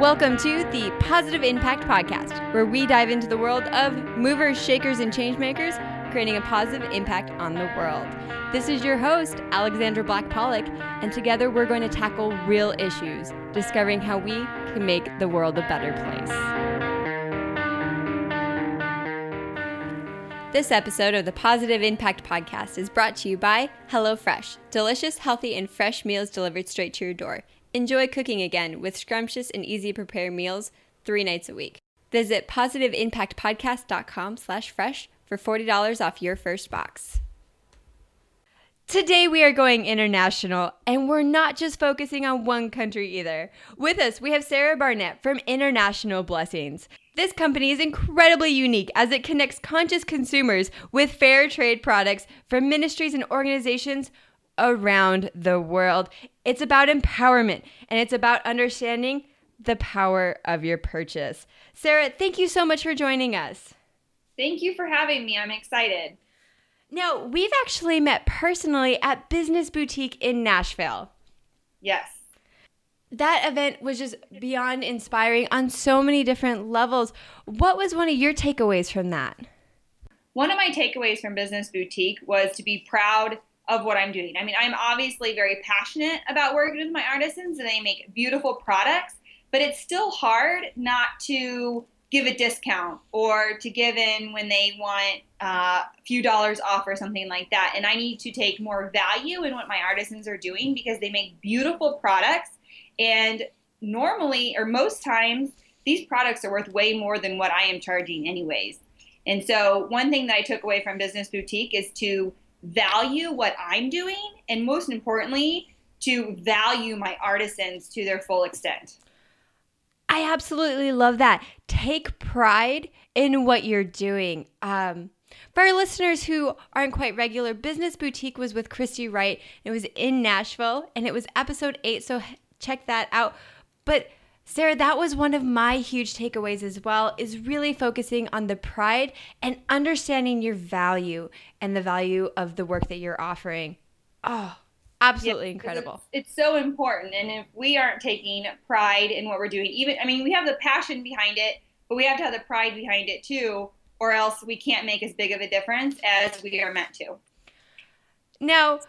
Welcome to the Positive Impact Podcast, where we dive into the world of movers, shakers, and changemakers, creating a positive impact on the world. This is your host, Alexandra Black Pollock, and together we're going to tackle real issues, discovering how we can make the world a better place. This episode of the Positive Impact Podcast is brought to you by HelloFresh. Delicious, healthy, and fresh meals delivered straight to your door. Enjoy cooking again with scrumptious and easy to prepare meals three nights a week. Visit positiveimpactpodcast.com slash fresh for $40 off your first box. Today we are going international, and we're not just focusing on one country either. With us, we have Sarah Barnett from International Blessings. This company is incredibly unique as it connects conscious consumers with fair trade products from ministries and organizations around the world. It's about empowerment and it's about understanding the power of your purchase. Sarah, thank you so much for joining us. Thank you for having me. I'm excited. Now, we've actually met personally at Business Boutique in Nashville. Yes. That event was just beyond inspiring on so many different levels. What was one of your takeaways from that? One of my takeaways from Business Boutique was to be proud of what I'm doing. I mean, I'm obviously very passionate about working with my artisans and they make beautiful products, but it's still hard not to give a discount or to give in when they want uh, a few dollars off or something like that. And I need to take more value in what my artisans are doing because they make beautiful products. And normally, or most times, these products are worth way more than what I am charging, anyways. And so, one thing that I took away from Business Boutique is to value what I'm doing, and most importantly, to value my artisans to their full extent. I absolutely love that. Take pride in what you're doing. Um, for our listeners who aren't quite regular, Business Boutique was with Christy Wright. It was in Nashville, and it was episode eight, so check that out. But Sarah, that was one of my huge takeaways as well, is really focusing on the pride and understanding your value and the value of the work that you're offering. Oh, absolutely incredible. It's, it's, so important. And if we aren't taking pride in what we're doing, even, I mean, we have the passion behind it, but we have to have the pride behind it too, or else we can't make as big of a difference as we are meant to. Now,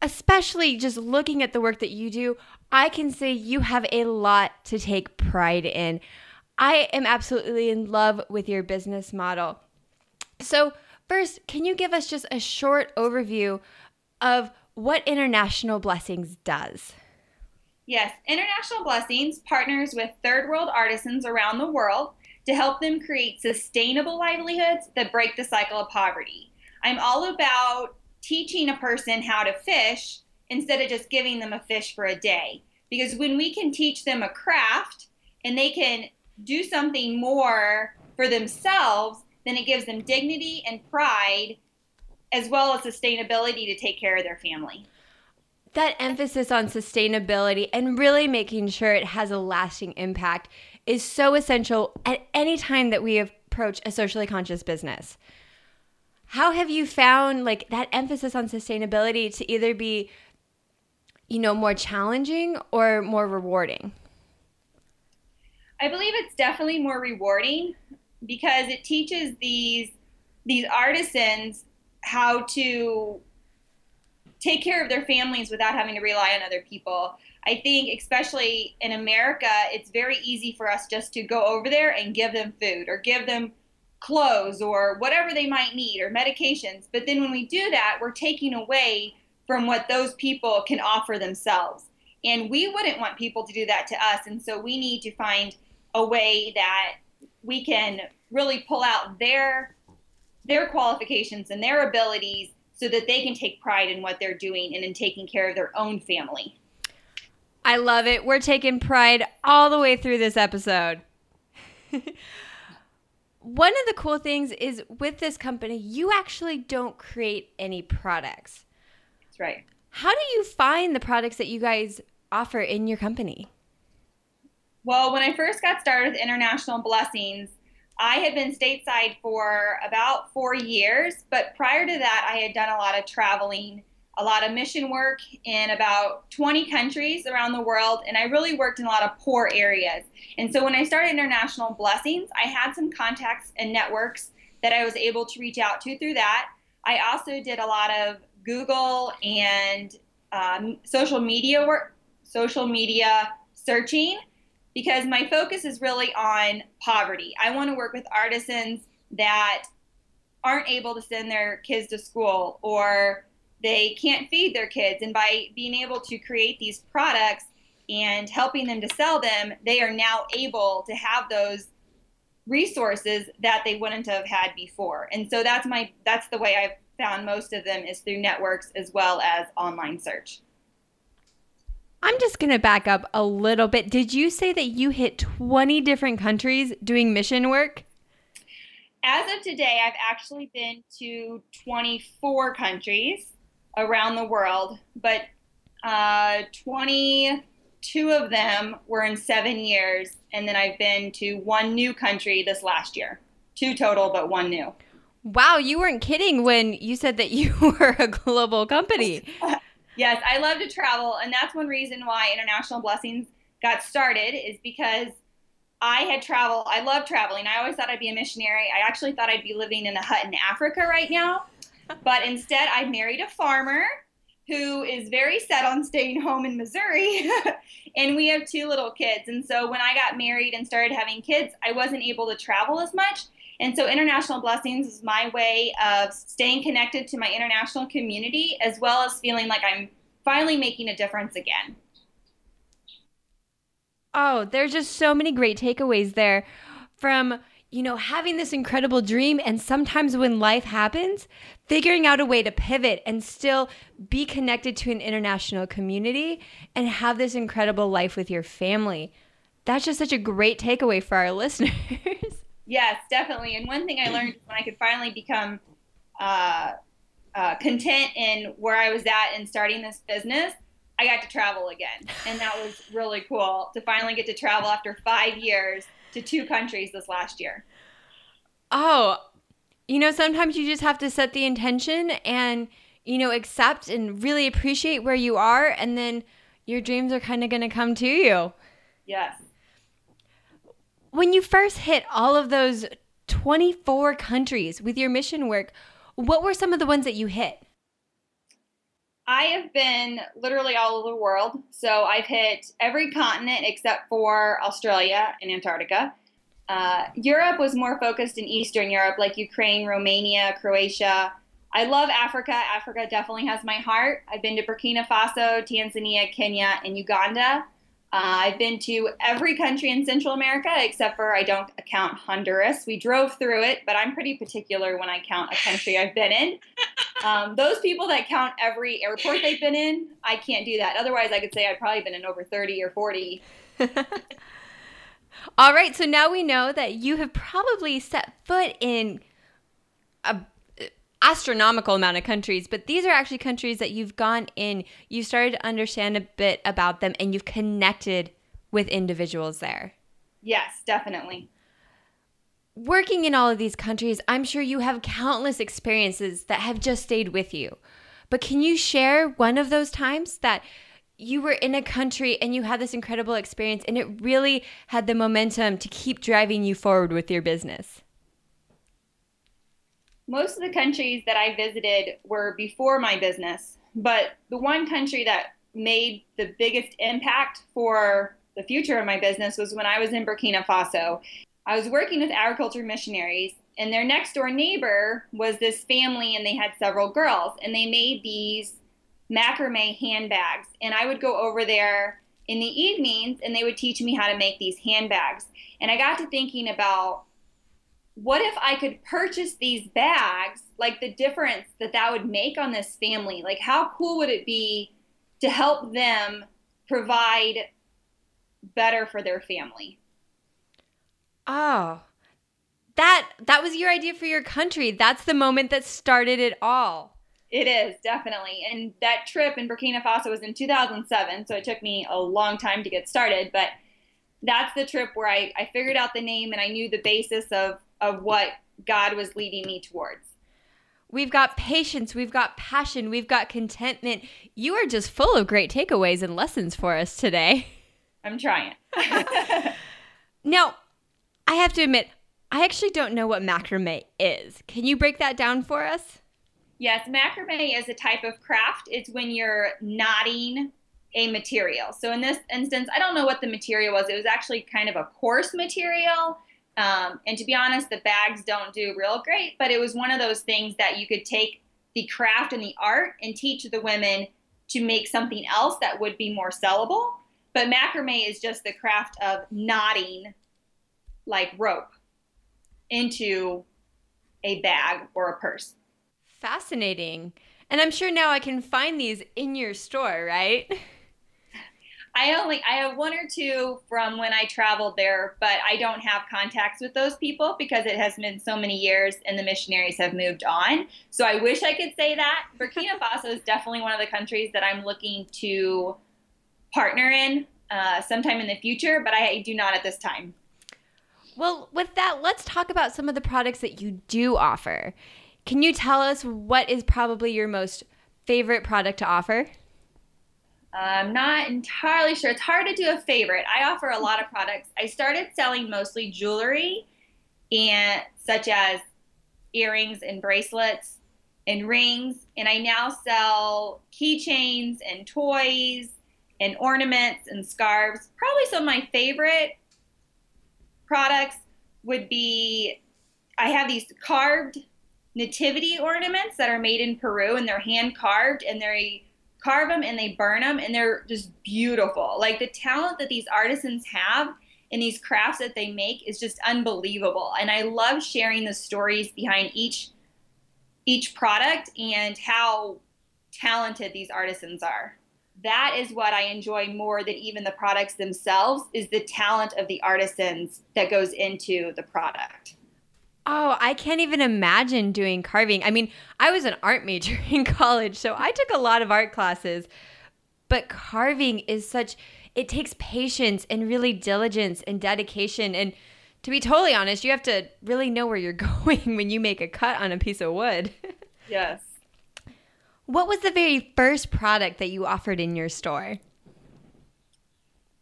especially just looking at the work that you do, I can say you have a lot to take pride in. I am absolutely in love with your business model. So, first, can you give us just a short overview of what International Blessings does? Yes, International Blessings partners with third world artisans around the world to help them create sustainable livelihoods that break the cycle of poverty. I'm all about teaching a person how to fish instead of just giving them a fish for a day. Because when we can teach them a craft and they can do something more for themselves, then it gives them dignity and pride as well as sustainability to take care of their family. That emphasis on sustainability and really making sure it has a lasting impact is so essential at any time that we approach a socially conscious business how have you found like that emphasis on sustainability to either be you know more challenging or more rewarding i believe it's definitely more rewarding because it teaches these these artisans how to take care of their families without having to rely on other people i think especially in america it's very easy for us just to go over there and give them food or give them clothes or whatever they might need or medications. But then when we do that, we're taking away from what those people can offer themselves. And we wouldn't want people to do that to us. And so we need to find a way that we can really pull out their their qualifications and their abilities so that they can take pride in what they're doing and in taking care of their own family. I love it. We're taking pride all the way through this episode. one of the cool things is with this company, you actually don't create any products. Right. How do you find the products that you guys offer in your company? Well, when I first got started with International Blessings, I had been stateside for about four years, but prior to that, I had done a lot of traveling a lot of mission work in about 20 countries around the world, and I really worked in a lot of poor areas. And so when I started International Blessings, I had some contacts and networks that I was able to reach out to through that. I also did a lot of Google and um, social media work, social media searching, because my focus is really on poverty. I want to work with artisans that aren't able to send their kids to school or they can't feed their kids. And by being able to create these products and helping them to sell them, they are now able to have those resources that they wouldn't have had before. And so that's my that's the way I've found most of them is through networks as well as online search. I'm just going to back up a little bit. Did you say that you hit 20 different countries doing mission work? As of today, I've actually been to 24 countries around the world, but uh, 22 of them were in seven years, and then I've been to one new country this last year. Two total, but one new. Wow, you weren't kidding when you said that you were a global company. yes, I love to travel, and that's one reason why International Blessings got started is because I had traveled. I love traveling. I always thought I'd be a missionary. I actually thought I'd be living in a hut in Africa right now but instead, I married a farmer who is very set on staying home in Missouri. and we have two little kids. And so when I got married and started having kids, I wasn't able to travel as much. And so International Blessings is my way of staying connected to my international community as well as feeling like I'm finally making a difference again. Oh, there's just so many great takeaways there from you know, having this incredible dream. And sometimes when life happens, figuring out a way to pivot and still be connected to an international community and have this incredible life with your family. That's just such a great takeaway for our listeners. Yes, definitely. And one thing I learned when I could finally become uh, uh, content in where I was at in starting this business, I got to travel again. And that was really cool to finally get to travel after five years to two countries this last year. Oh, you know, sometimes you just have to set the intention and, you know, accept and really appreciate where you are, and then your dreams are kind of going to come to you. Yes. When you first hit all of those 24 countries with your mission work, what were some of the ones that you hit? I have been literally all over the world. So I've hit every continent except for Australia and Antarctica. Uh, Europe was more focused in Eastern Europe, like Ukraine, Romania, Croatia. I love Africa. Africa definitely has my heart. I've been to Burkina Faso, Tanzania, Kenya, and Uganda. Uh, I've been to every country in Central America except for I don't count Honduras. We drove through it, but I'm pretty particular when I count a country I've been in. Um, those people that count every airport they've been in, I can't do that. Otherwise, I could say I've probably been in over 30 or 40. All right, so now we know that you have probably set foot in a astronomical amount of countries, but these are actually countries that you've gone in, you started to understand a bit about them, and you've connected with individuals there. Yes, definitely. Working in all of these countries, I'm sure you have countless experiences that have just stayed with you. But can you share one of those times that you were in a country and you had this incredible experience and it really had the momentum to keep driving you forward with your business? Most of the countries that I visited were before my business, but the one country that made the biggest impact for the future of my business was when I was in Burkina Faso. I was working with agriculture missionaries, and their next door neighbor was this family, and they had several girls, and they made these macrame handbags. And I would go over there in the evenings, and they would teach me how to make these handbags. And I got to thinking about what if I could purchase these bags? Like the difference that that would make on this family. Like, how cool would it be to help them provide better for their family? Oh, that that was your idea for your country. That's the moment that started it all. It is definitely, and that trip in Burkina Faso was in 2007, so it took me a long time to get started. But that's the trip where I, I figured out the name and I knew the basis of of what God was leading me towards. We've got patience, we've got passion, we've got contentment. You are just full of great takeaways and lessons for us today. I'm trying. now, I have to admit, I actually don't know what macrame is. Can you break that down for us? Yes, macrame is a type of craft. It's when you're knotting a material. So in this instance, I don't know what the material was. It was actually kind of a coarse material. Um, and to be honest, the bags don't do real great, but it was one of those things that you could take the craft and the art and teach the women to make something else that would be more sellable. But macrame is just the craft of knotting like rope into a bag or a purse. Fascinating. And I'm sure now I can find these in your store, right? I only I have one or two from when I traveled there, but I don't have contacts with those people because it has been so many years and the missionaries have moved on. So I wish I could say that. Burkina Faso is definitely one of the countries that I'm looking to partner in uh, sometime in the future, but I do not at this time. Well, with that, let's talk about some of the products that you do offer. Can you tell us what is probably your most favorite product to offer? I'm not entirely sure. It's hard to do a favorite. I offer a lot of products. I started selling mostly jewelry and such as earrings and bracelets and rings, and I now sell keychains and toys and ornaments and scarves. Probably some of my favorite products would be I have these carved nativity ornaments that are made in Peru and they're hand carved and they carve them and they burn them and they're just beautiful. Like the talent that these artisans have in these crafts that they make is just unbelievable. And I love sharing the stories behind each each product and how talented these artisans are. That is what I enjoy more than even the products themselves is the talent of the artisans that goes into the product. Oh, I can't even imagine doing carving. I mean, I was an art major in college, so I took a lot of art classes. But carving is such it takes patience and really diligence and dedication and to be totally honest, you have to really know where you're going when you make a cut on a piece of wood. Yes. What was the very first product that you offered in your store?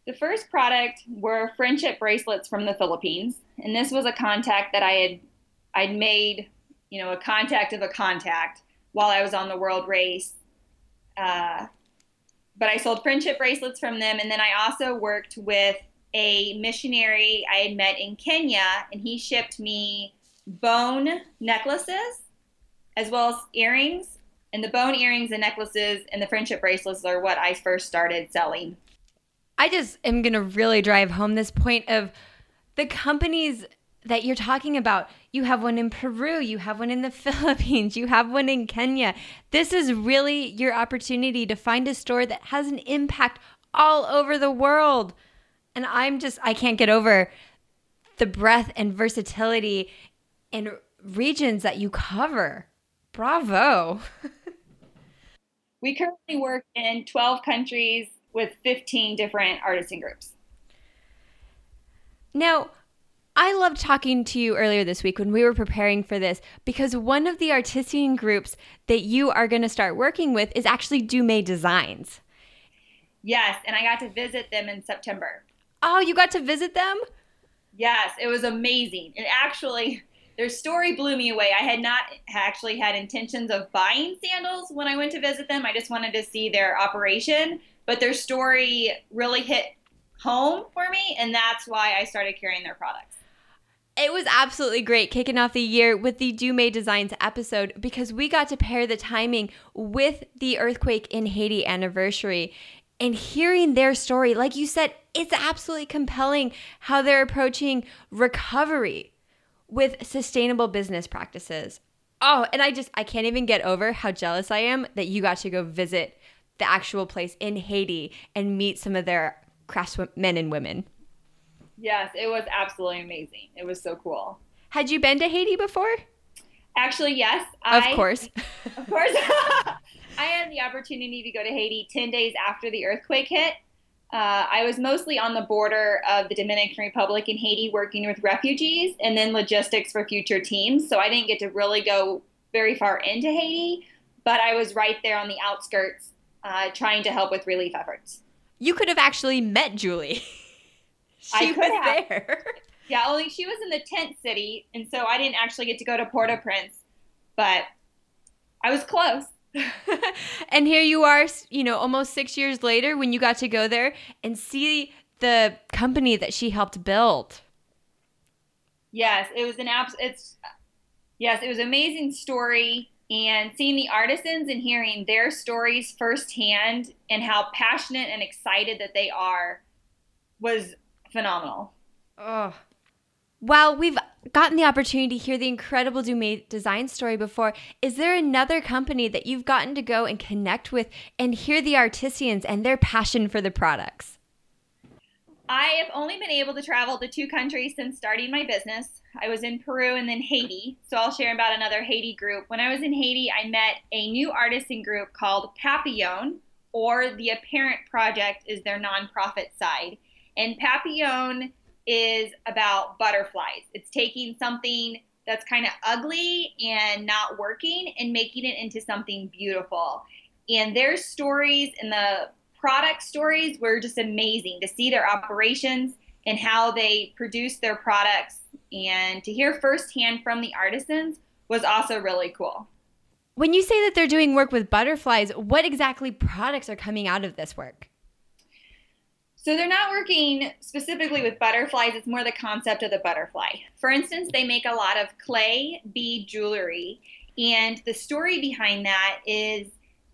The first product were friendship bracelets from the Philippines, and this was a contact that I had I'd made, you know, a contact of a contact while I was on the world race. Uh, but I sold friendship bracelets from them, and then I also worked with a missionary I had met in Kenya, and he shipped me bone necklaces as well as earrings. And the bone earrings and necklaces and the friendship bracelets are what I first started selling. I just am going to really drive home this point of the companies that you're talking about. You have one in Peru, you have one in the Philippines, you have one in Kenya. This is really your opportunity to find a store that has an impact all over the world. And I'm just, I can't get over the breadth and versatility and regions that you cover. Bravo. we currently work in 12 countries with 15 different artisan groups. Now, I loved talking to you earlier this week when we were preparing for this because one of the artisan groups that you are going to start working with is actually Deux Mains Designs. Yes, and I got to visit them in September. Oh, you got to visit them? Yes, it was amazing. And actually, their story blew me away. I had not actually had intentions of buying sandals when I went to visit them. I just wanted to see their operation, but their story really hit home for me, and that's why I started carrying their products. It was absolutely great kicking off the year with the Deux Mains Designs episode because we got to pair the timing with the earthquake in Haiti anniversary and hearing their story. Like you said, it's absolutely compelling how they're approaching recovery with sustainable business practices. Oh, and I just I can't even get over how jealous I am that you got to go visit the actual place in Haiti and meet some of their craftsmen and women. Yes, it was absolutely amazing. It was so cool. Had you been to Haiti before? Actually, yes. Of I, course. of course. I had the opportunity to go to Haiti 10 days after the earthquake hit. Uh, I was mostly on the border of the Dominican Republic and Haiti working with refugees and then logistics for future teams. So I didn't get to really go very far into Haiti, but I was right there on the outskirts uh, trying to help with relief efforts. You could have actually met Julie. she I could was have. there. Yeah, only she was in the tent city, and so I didn't actually get to go to Port-au-Prince, but I was close. and here you are, you know, almost six years later when you got to go there and see the company that she helped build. Yes, it was an abs. It's yes, it was an amazing story, and seeing the artisans and hearing their stories firsthand and how passionate and excited that they are was phenomenal. Oh, while we've gotten the opportunity to hear the incredible Deux Mains design story before, is there another company that you've gotten to go and connect with and hear the artisans and their passion for the products? I have only been able to travel to two countries since starting my business. I was in Peru and then Haiti. So I'll share about another Haiti group. When I was in Haiti, I met a new artisan group called Papillon, or the Apparent Project is their nonprofit side. And Papillon is about butterflies. It's taking something that's kind of ugly and not working and making it into something beautiful. And their stories and the product stories were just amazing to see their operations and how they produce their products and to hear firsthand from the artisans was also really cool. When you say that they're doing work with butterflies, what exactly products are coming out of this work? So they're not working specifically with butterflies, it's more the concept of the butterfly. For instance, they make a lot of clay bead jewelry, and the story behind that is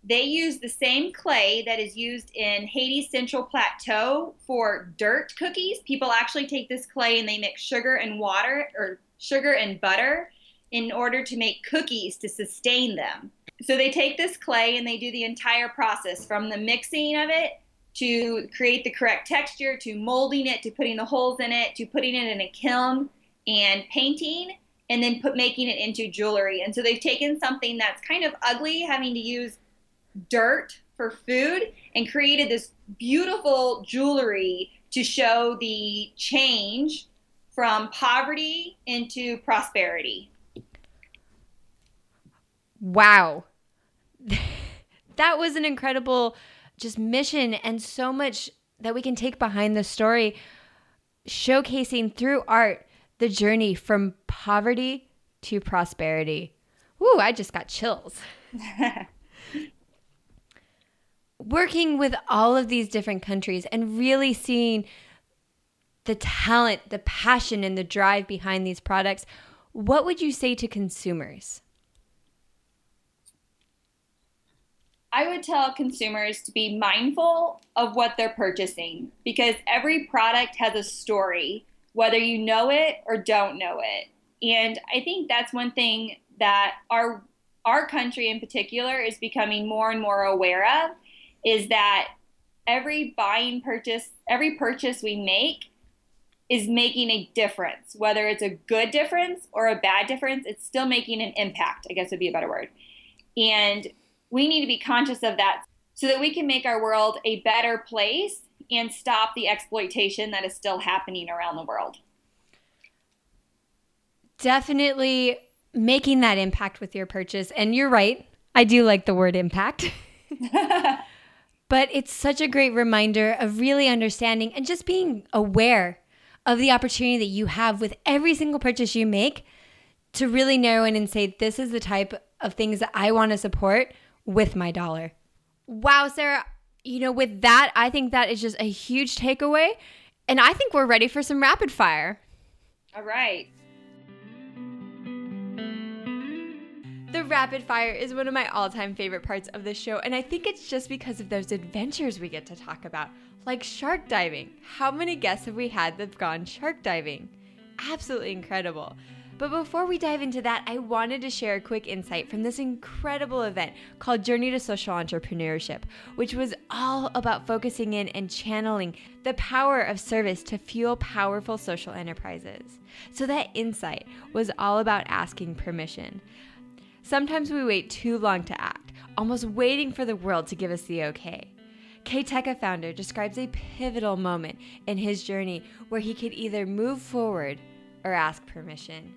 they use the same clay that is used in Haiti's Central Plateau for dirt cookies. People actually take this clay and they mix sugar and water or sugar and butter in order to make cookies to sustain them. So they take this clay and they do the entire process from the mixing of it to create the correct texture to molding it to putting the holes in it to putting it in a kiln and painting and then put making it into jewelry. And so they've taken something that's kind of ugly having to use dirt for food and created this beautiful jewelry to show the change from poverty into prosperity. Wow. that was an incredible just mission and so much that we can take behind the story showcasing through art the journey from poverty to prosperity. Ooh, I just got chills. working with all of these different countries and really seeing the talent, the passion, and the drive behind these products, what would you say to consumers? I would tell consumers to be mindful of what they're purchasing because every product has a story, whether you know it or don't know it. And I think that's one thing that our our country in particular is becoming more and more aware of is that every buying purchase, every purchase we make is making a difference. Whether it's a good difference or a bad difference, it's still making an impact, I guess would be a better word. And we need to be conscious of that so that we can make our world a better place and stop the exploitation that is still happening around the world. Definitely making that impact with your purchase. And you're right, I do like the word impact. But it's such a great reminder of really understanding and just being aware of the opportunity that you have with every single purchase you make to really narrow in and say, this is the type of things that I want to support with my dollar. Wow, Sarah, you know, with that, I think that is just a huge takeaway. And I think we're ready for some rapid fire. All right. The rapid fire is one of my all time favorite parts of the show, and I think it's just because of those adventures we get to talk about, like shark diving. How many guests have we had that've gone shark diving? Absolutely incredible. But before we dive into that, I wanted to share a quick insight from this incredible event called Journey to Social Entrepreneurship, which was all about focusing in and channeling the power of service to fuel powerful social enterprises. So that insight was all about asking permission. Sometimes we wait too long to act, almost waiting for the world to give us the okay. Kayteka founder describes a pivotal moment in his journey where he could either move forward or ask permission.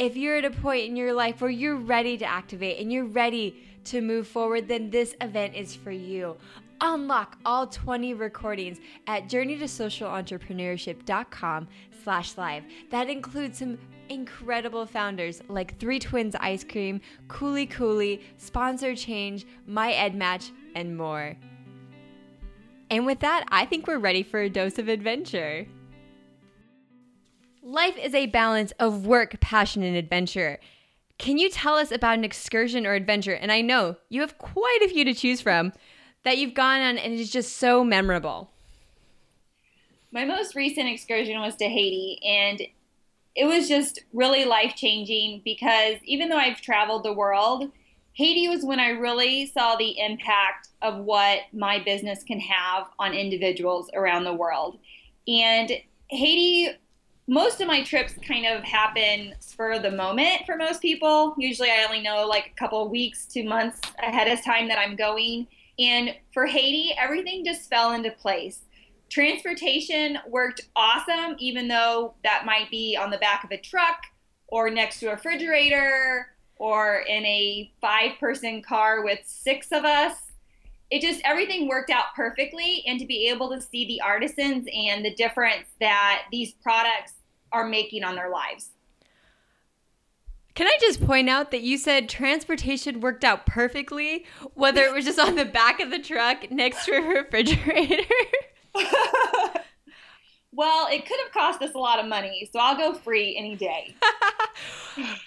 If you're at a point in your life where you're ready to activate and you're ready to move forward, then this event is for you. Unlock all 20 recordings at journeytosocialentrepreneurship.com slash live. That includes some incredible founders like Three Twins Ice Cream, Kuli Kuli, Sponsor Change, My Ed Match, and more. And with that, I think we're ready for a dose of adventure. Life is a balance of work, passion, and adventure. Can you tell us about an excursion or adventure? And I know you have quite a few to choose from that you've gone on and it is just so memorable. My most recent excursion was to Haiti, and it was just really life changing because even though I've traveled the world, Haiti was when I really saw the impact of what my business can have on individuals around the world. And Haiti most of my trips kind of happen spur of the moment for most people. Usually I only know like a couple of weeks to months ahead of time that I'm going. And for Haiti, everything just fell into place. Transportation worked awesome, even though that might be on the back of a truck or next to a refrigerator or in a five person car with six of us. It just everything worked out perfectly. And to be able to see the artisans and the difference that these products are making on their lives. Can I just point out that you said transportation worked out perfectly, whether it was just on the back of the truck next to a refrigerator? well, it could have cost us a lot of money, so I'll go free any day.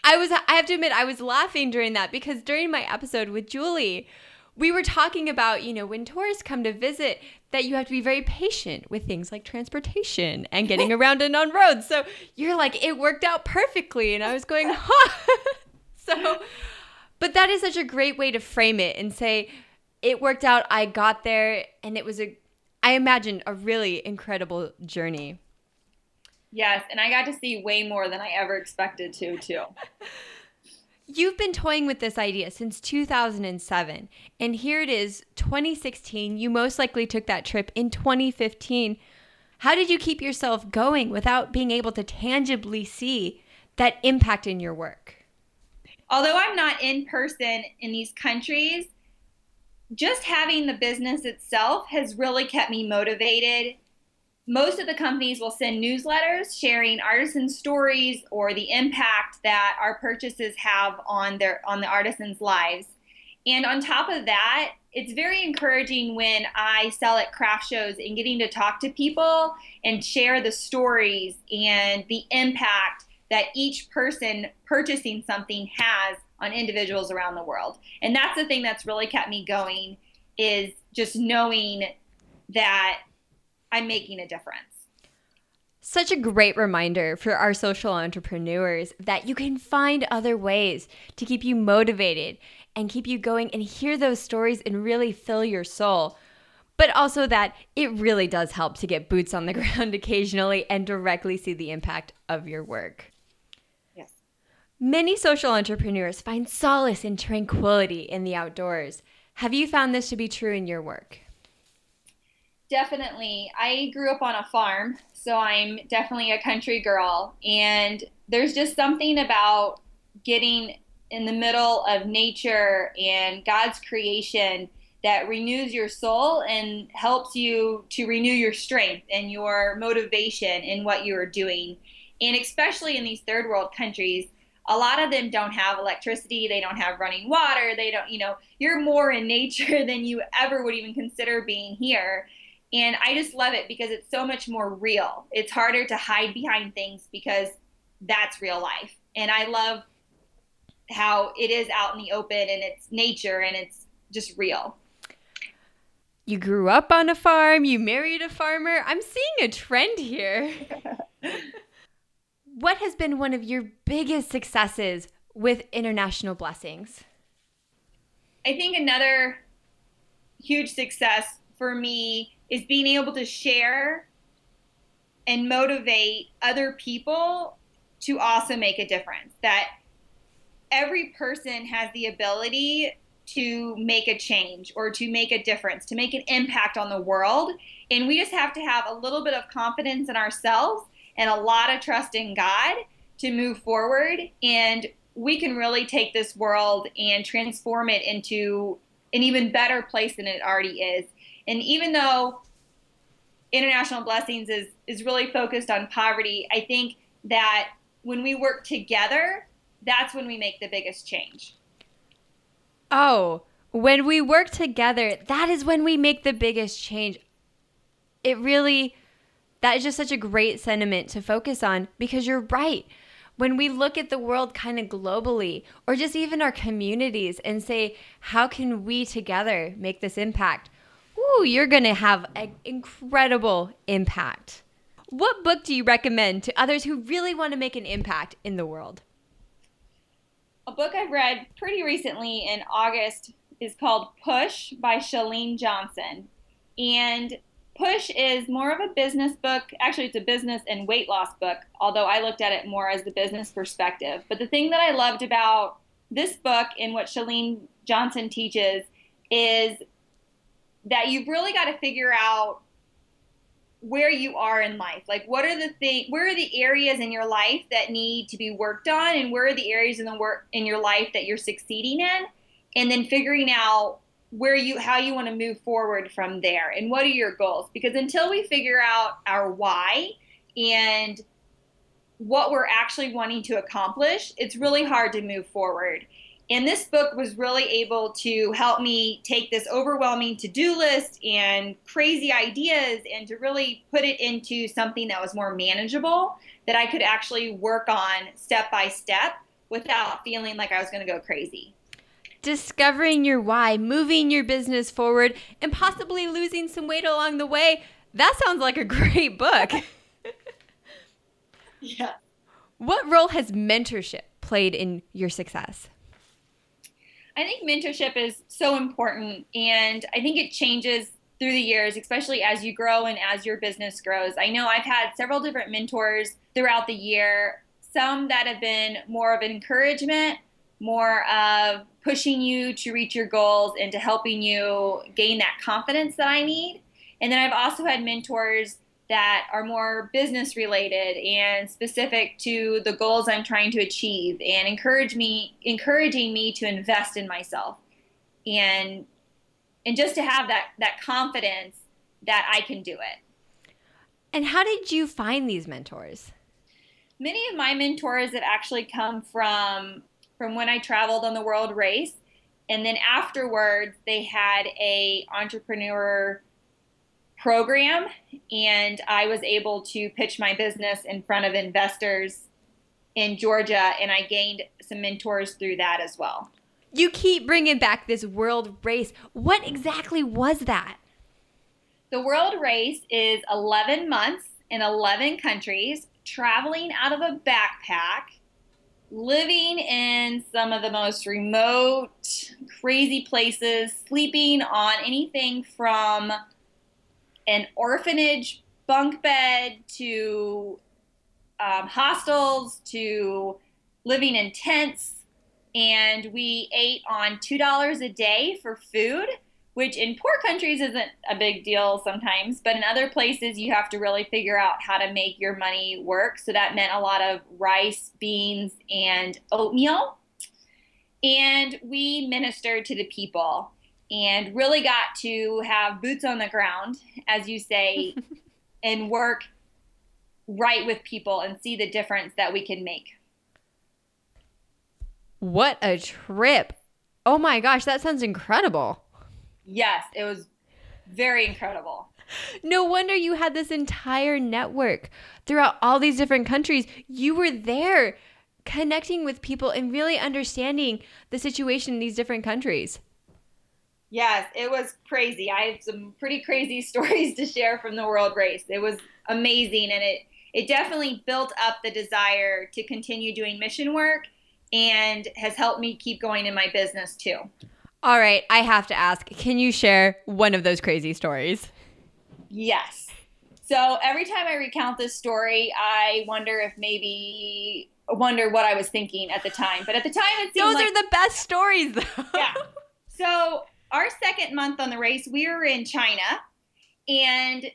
I was I have to admit I was laughing during that because during my episode with Julie, we were talking about, you know, when tourists come to visit, that you have to be very patient with things like transportation and getting around and on roads. So you're like, it worked out perfectly. And I was going, huh. so, but that is such a great way to frame it and say, it worked out. I got there and it was a, I imagine, a really incredible journey. Yes. And I got to see way more than I ever expected to, too. You've been toying with this idea since 2007, and here it is, 2016. You most likely took that trip in 2015. How did you keep yourself going without being able to tangibly see that impact in your work? Although I'm not in person in these countries, just having the business itself has really kept me motivated most of the companies will send newsletters sharing artisan stories or the impact that our purchases have on their on the artisans' lives. And on top of that, it's very encouraging when I sell at craft shows and getting to talk to people and share the stories and the impact that each person purchasing something has on individuals around the world. And that's the thing that's really kept me going is just knowing that I'm making a difference. Such a great reminder for our social entrepreneurs that you can find other ways to keep you motivated and keep you going and hear those stories and really fill your soul. But also that it really does help to get boots on the ground occasionally and directly see the impact of your work. Yes. Many social entrepreneurs find solace and tranquility in the outdoors. Have you found this to be true in your work? Definitely. I grew up on a farm, so I'm definitely a country girl. And there's just something about getting in the middle of nature and God's creation that renews your soul and helps you to renew your strength and your motivation in what you are doing. And especially in these third world countries, a lot of them don't have electricity, they don't have running water, they don't, you know, you're more in nature than you ever would even consider being here. And I just love it because it's so much more real. It's harder to hide behind things because that's real life. And I love how it is out in the open and it's nature and it's just real. You grew up on a farm, you married a farmer. I'm seeing a trend here. what has been one of your biggest successes with International Blessings? I think another huge success for me is being able to share and motivate other people to also make a difference. That every person has the ability to make a change or to make a difference, to make an impact on the world. And we just have to have a little bit of confidence in ourselves and a lot of trust in God to move forward and we can really take this world and transform it into an even better place than it already is. And even though International Blessings is, is really focused on poverty, I think that when we work together, that's when we make the biggest change. Oh, when we work together, that is when we make the biggest change. It really, that is just such a great sentiment to focus on because you're right when we look at the world kind of globally or just even our communities and say, how can we together make this impact? Ooh, you're going to have an incredible impact. What book do you recommend to others who really want to make an impact in the world? A book I've read pretty recently in August is called Push by Chalene Johnson. And Push is more of a business book. Actually, it's a business and weight loss book, although I looked at it more as the business perspective. But the thing that I loved about this book and what Chalene Johnson teaches is that you've really got to figure out where you are in life. Like what are the thing where are the areas in your life that need to be worked on and where are the areas in the work in your life that you're succeeding in? And then figuring out where you how you want to move forward from there and what are your goals because until we figure out our why and what we're actually wanting to accomplish it's really hard to move forward and this book was really able to help me take this overwhelming to-do list and crazy ideas and to really put it into something that was more manageable that i could actually work on step by step without feeling like i was going to go crazy discovering your why, moving your business forward, and possibly losing some weight along the way. That sounds like a great book. yeah. What role has mentorship played in your success? I think mentorship is so important, and I think it changes through the years, especially as you grow and as your business grows. I know I've had several different mentors throughout the year, some that have been more of encouragement, more of pushing you to reach your goals and to helping you gain that confidence that I need. And then I've also had mentors that are more business related and specific to the goals I'm trying to achieve and encourage me encouraging me to invest in myself and and just to have that that confidence that I can do it. And how did you find these mentors? Many of my mentors have actually come from from when I traveled on the world race. And then afterwards, they had a entrepreneur program, and I was able to pitch my business in front of investors in Georgia, and I gained some mentors through that as well. You keep bringing back this world race. What exactly was that? The world race is 11 months in 11 countries, traveling out of a backpack living in some of the most remote, crazy places, sleeping on anything from an orphanage bunk bed to um, hostels to living in tents. And we ate on $2 a day for food which in poor countries isn't a big deal sometimes, but in other places you have to really figure out how to make your money work. So that meant a lot of rice, beans, and oatmeal. And we ministered to the people and really got to have boots on the ground, as you say, and work right with people and see the difference that we can make. What a trip! Oh my gosh, that sounds incredible. Yes, it was very incredible. No wonder you had this entire network throughout all these different countries. You were there connecting with people and really understanding the situation in these different countries. Yes, it was crazy. I have some pretty crazy stories to share from the world race. It was amazing and it it definitely built up the desire to continue doing mission work and has helped me keep going in my business too. All right, I have to ask can you share one of those crazy stories? Yes. So every time I recount this story, I wonder if maybe wonder what I was thinking at the time. But at the time, it seemed those like, are the best stories, though. yeah. So our second month on the race, we were in China, and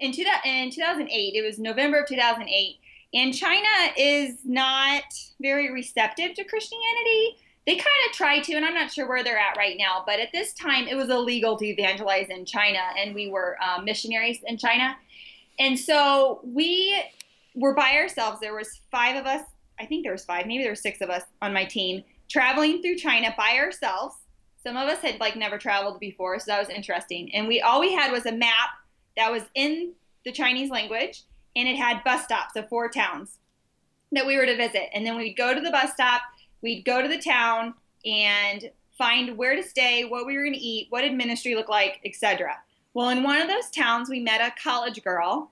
in, two, in 2008, it was November of 2008, And China is not very receptive to Christianity. They kind of try to, and I'm not sure where they're at right now, but at this time it was illegal to evangelize in China, and we were um, missionaries in China. And so we were by ourselves. There was five of us. I think there was five, maybe there were six of us on my team traveling through China by ourselves. Some of us had like never traveled before, so that was interesting. And we all we had was a map that was in the Chinese language, and it had bus stops of four towns that we were to visit. And then we'd go to the bus stop, we'd go to the town and find where to stay, what we were going to eat, what did ministry look like, etc. Well, in one of those towns, we met a college girl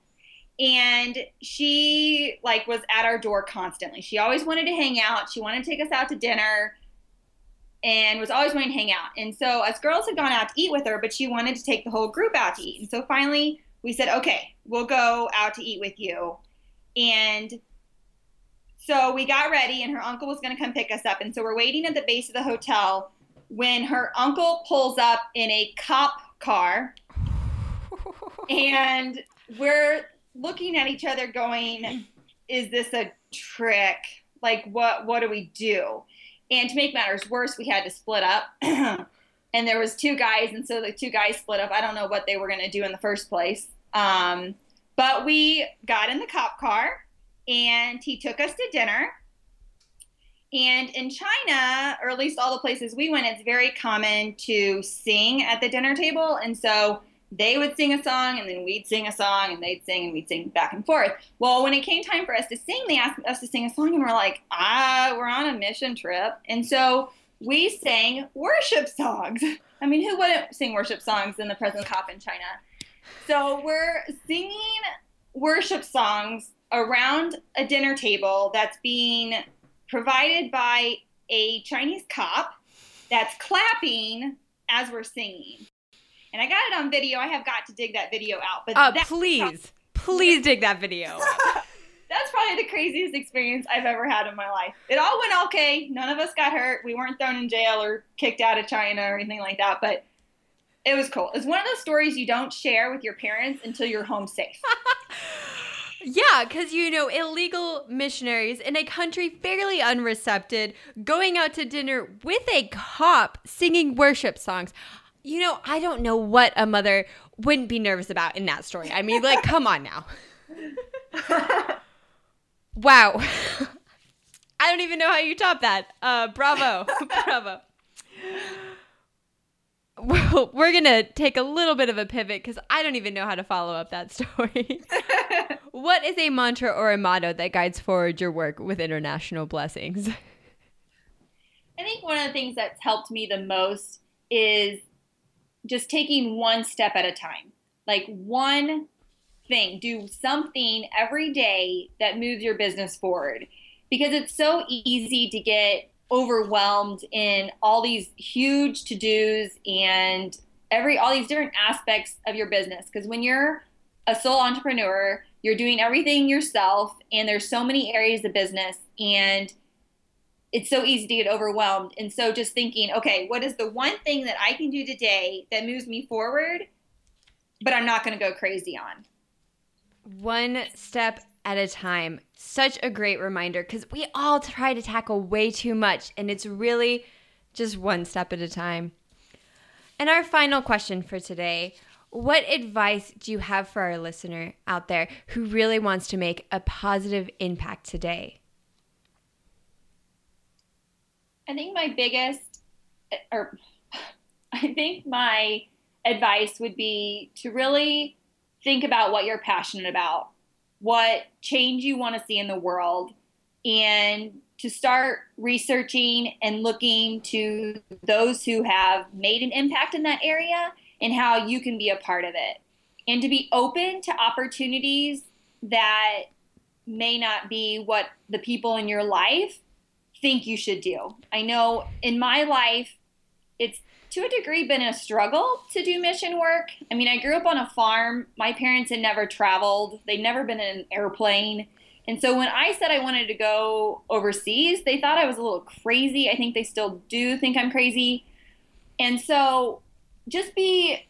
and she like was at our door constantly. She always wanted to hang out. She wanted to take us out to dinner and was always wanting to hang out. And so us girls had gone out to eat with her, but she wanted to take the whole group out to eat. And so finally we said, okay, we'll go out to eat with you. And so we got ready, and her uncle was going to come pick us up. And so we're waiting at the base of the hotel when her uncle pulls up in a cop car. and we're looking at each other going, is this a trick? Like what what do we do? And to make matters worse, we had to split up. and there was two guys and so the two guys split up. I don't know what they were going to do in the first place. Um, but we got in the cop car and he took us to dinner. And in China, or at least all the places we went, it's very common to sing at the dinner table. And so they would sing a song and then we'd sing a song and they'd sing and we'd sing back and forth. Well, when it came time for us to sing, they asked us to sing a song and we're like, ah, we're on a mission trip. And so we sang worship songs. I mean, who wouldn't sing worship songs in the present cop in China? So we're singing worship songs around a dinner table that's being provided by a Chinese cop that's clapping as we're singing. And I got it on video. I have got to dig that video out. But uh, please, please dig that video. that's probably the craziest experience I've ever had in my life. It all went okay. None of us got hurt. We weren't thrown in jail or kicked out of China or anything like that. But it was cool. It's one of those stories you don't share with your parents until you're home safe. Yeah, because you know, illegal missionaries in a country fairly unrecepted going out to dinner with a cop singing worship songs. You know, I don't know what a mother wouldn't be nervous about in that story. I mean, like, come on now. wow. I don't even know how you top that. Uh, bravo. bravo. Well, we're going to take a little bit of a pivot because I don't even know how to follow up that story. what is a mantra or a motto that guides forward your work with international blessings? I think one of the things that's helped me the most is just taking one step at a time. Like one thing, do something every day that moves your business forward. Because it's so easy to get overwhelmed in all these huge to-dos and every all these different aspects of your business because when you're a sole entrepreneur you're doing everything yourself and there's so many areas of business and it's so easy to get overwhelmed and so just thinking okay what is the one thing that i can do today that moves me forward but i'm not going to go crazy on one step at a time. Such a great reminder because we all try to tackle way too much, and it's really just one step at a time. And our final question for today What advice do you have for our listener out there who really wants to make a positive impact today? I think my biggest, eh, or I think my advice would be to really think about what you're passionate about what change you want to see in the world and to start researching and looking to those who have made an impact in that area and how you can be a part of it. And to be open to opportunities that may not be what the people in your life think you should do. I know in my life, it's to a degree been a struggle to do mission work. I mean, I grew up on a farm. My parents had never traveled, they'd never been in an airplane. And so when I said I wanted to go overseas, they thought I was a little crazy. I think they still do think I'm crazy. And so just be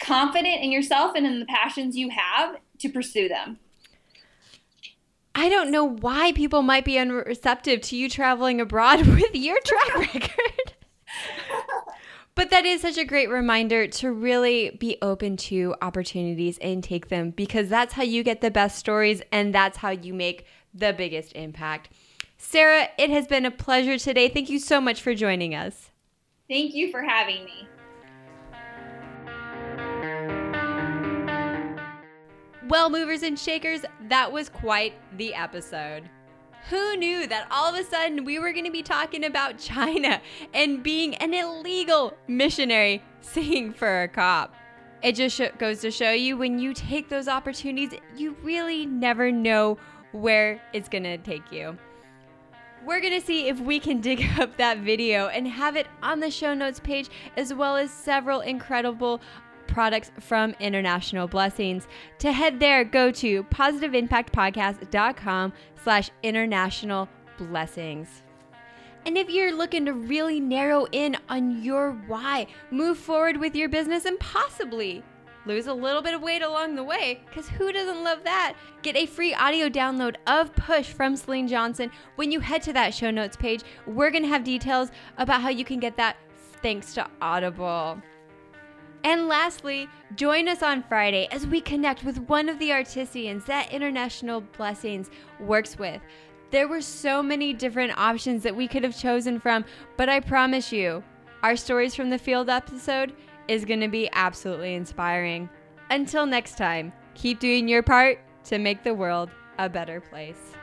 confident in yourself and in the passions you have to pursue them. I don't know why people might be unreceptive to you traveling abroad with your track record. but that is such a great reminder to really be open to opportunities and take them because that's how you get the best stories and that's how you make the biggest impact. Sarah, it has been a pleasure today. Thank you so much for joining us. Thank you for having me. Well, movers and shakers, that was quite the episode. Who knew that all of a sudden we were going to be talking about China and being an illegal missionary singing for a cop? It just goes to show you when you take those opportunities, you really never know where it's going to take you. We're going to see if we can dig up that video and have it on the show notes page, as well as several incredible products from International Blessings. To head there, go to positiveimpactpodcast.com slash international blessings. And if you're looking to really narrow in on your why, move forward with your business and possibly lose a little bit of weight along the way, because who doesn't love that? Get a free audio download of Push from Chalene Johnson when you head to that show notes page. We're going to have details about how you can get that thanks to Audible. And lastly, join us on Friday as we connect with one of the artisans that International Blessings works with. There were so many different options that we could have chosen from, but I promise you, our Stories from the Field episode is going to be absolutely inspiring. Until next time, keep doing your part to make the world a better place.